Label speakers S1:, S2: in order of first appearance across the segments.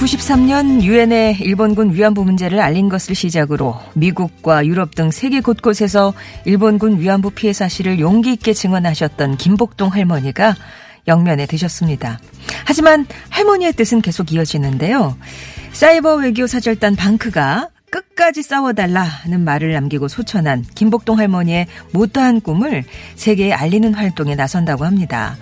S1: 1993년 유엔에 일본군 위안부 문제를 알린 것을 시작으로 미국과 유럽 등 세계 곳곳에서 일본군 위안부 피해 사실을 용기 있게 증언하셨던 김복동 할머니가 영면에 드셨습니다. 하지만 할머니의 뜻은 계속 이어지는데요. 사이버 외교 사절단 방크가 끝까지 싸워달라는 말을 남기고 소천한 김복동 할머니의 못다한 꿈을 세계에 알리는 활동에 나선다고 합니다.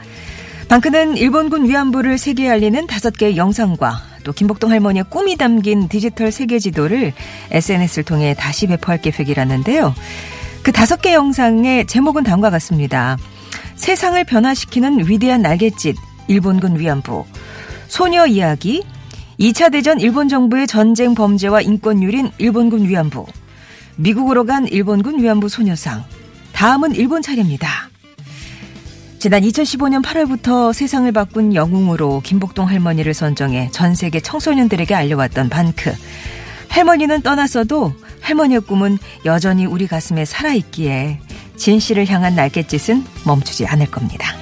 S1: 방크는 일본군 위안부를 세계에 알리는 다섯 개의 영상과 또 김복동 할머니의 꿈이 담긴 디지털 세계 지도를 SNS를 통해 다시 배포할 계획이라는데요. 그 다섯 개 영상의 제목은 다음과 같습니다. 세상을 변화시키는 위대한 날갯짓, 일본군 위안부, 소녀 이야기, 2차 대전 일본 정부의 전쟁 범죄와 인권유린 일본군 위안부, 미국으로 간 일본군 위안부 소녀상, 다음은 일본 차례입니다. 지난 2015년 8월부터 세상을 바꾼 영웅으로 김복동 할머니를 선정해 전 세계 청소년들에게 알려왔던 반크. 할머니는 떠났어도 할머니의 꿈은 여전히 우리 가슴에 살아있기에 진실을 향한 날갯짓은 멈추지 않을 겁니다.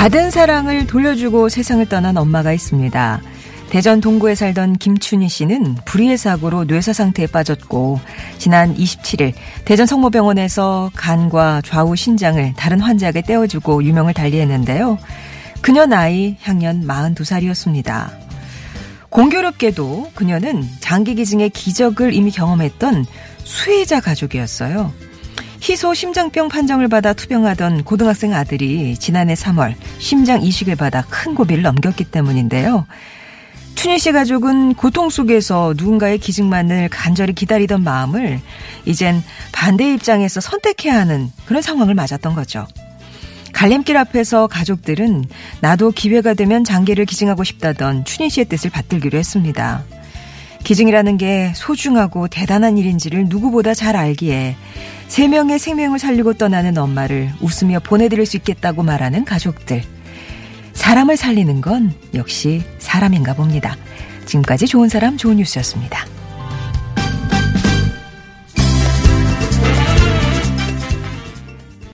S1: 받은 사랑을 돌려주고 세상을 떠난 엄마가 있습니다. 대전 동구에 살던 김춘희 씨는 불의의 사고로 뇌사 상태에 빠졌고 지난 27일 대전 성모병원에서 간과 좌우 신장을 다른 환자에게 떼어주고 유명을 달리했는데요. 그녀 나이 향년 42살이었습니다. 공교롭게도 그녀는 장기 기증의 기적을 이미 경험했던 수혜자 가족이었어요. 희소 심장병 판정을 받아 투병하던 고등학생 아들이 지난해 3월 심장 이식을 받아 큰 고비를 넘겼기 때문인데요. 춘희 씨 가족은 고통 속에서 누군가의 기증만을 간절히 기다리던 마음을 이젠 반대 입장에서 선택해야 하는 그런 상황을 맞았던 거죠. 갈림길 앞에서 가족들은 나도 기회가 되면 장기를 기증하고 싶다던 춘희 씨의 뜻을 받들기로 했습니다. 기증이라는 게 소중하고 대단한 일인지를 누구보다 잘 알기에 세 명의 생명을 살리고 떠나는 엄마를 웃으며 보내드릴 수 있겠다고 말하는 가족들. 사람을 살리는 건 역시 사람인가 봅니다. 지금까지 좋은 사람 좋은 뉴스였습니다.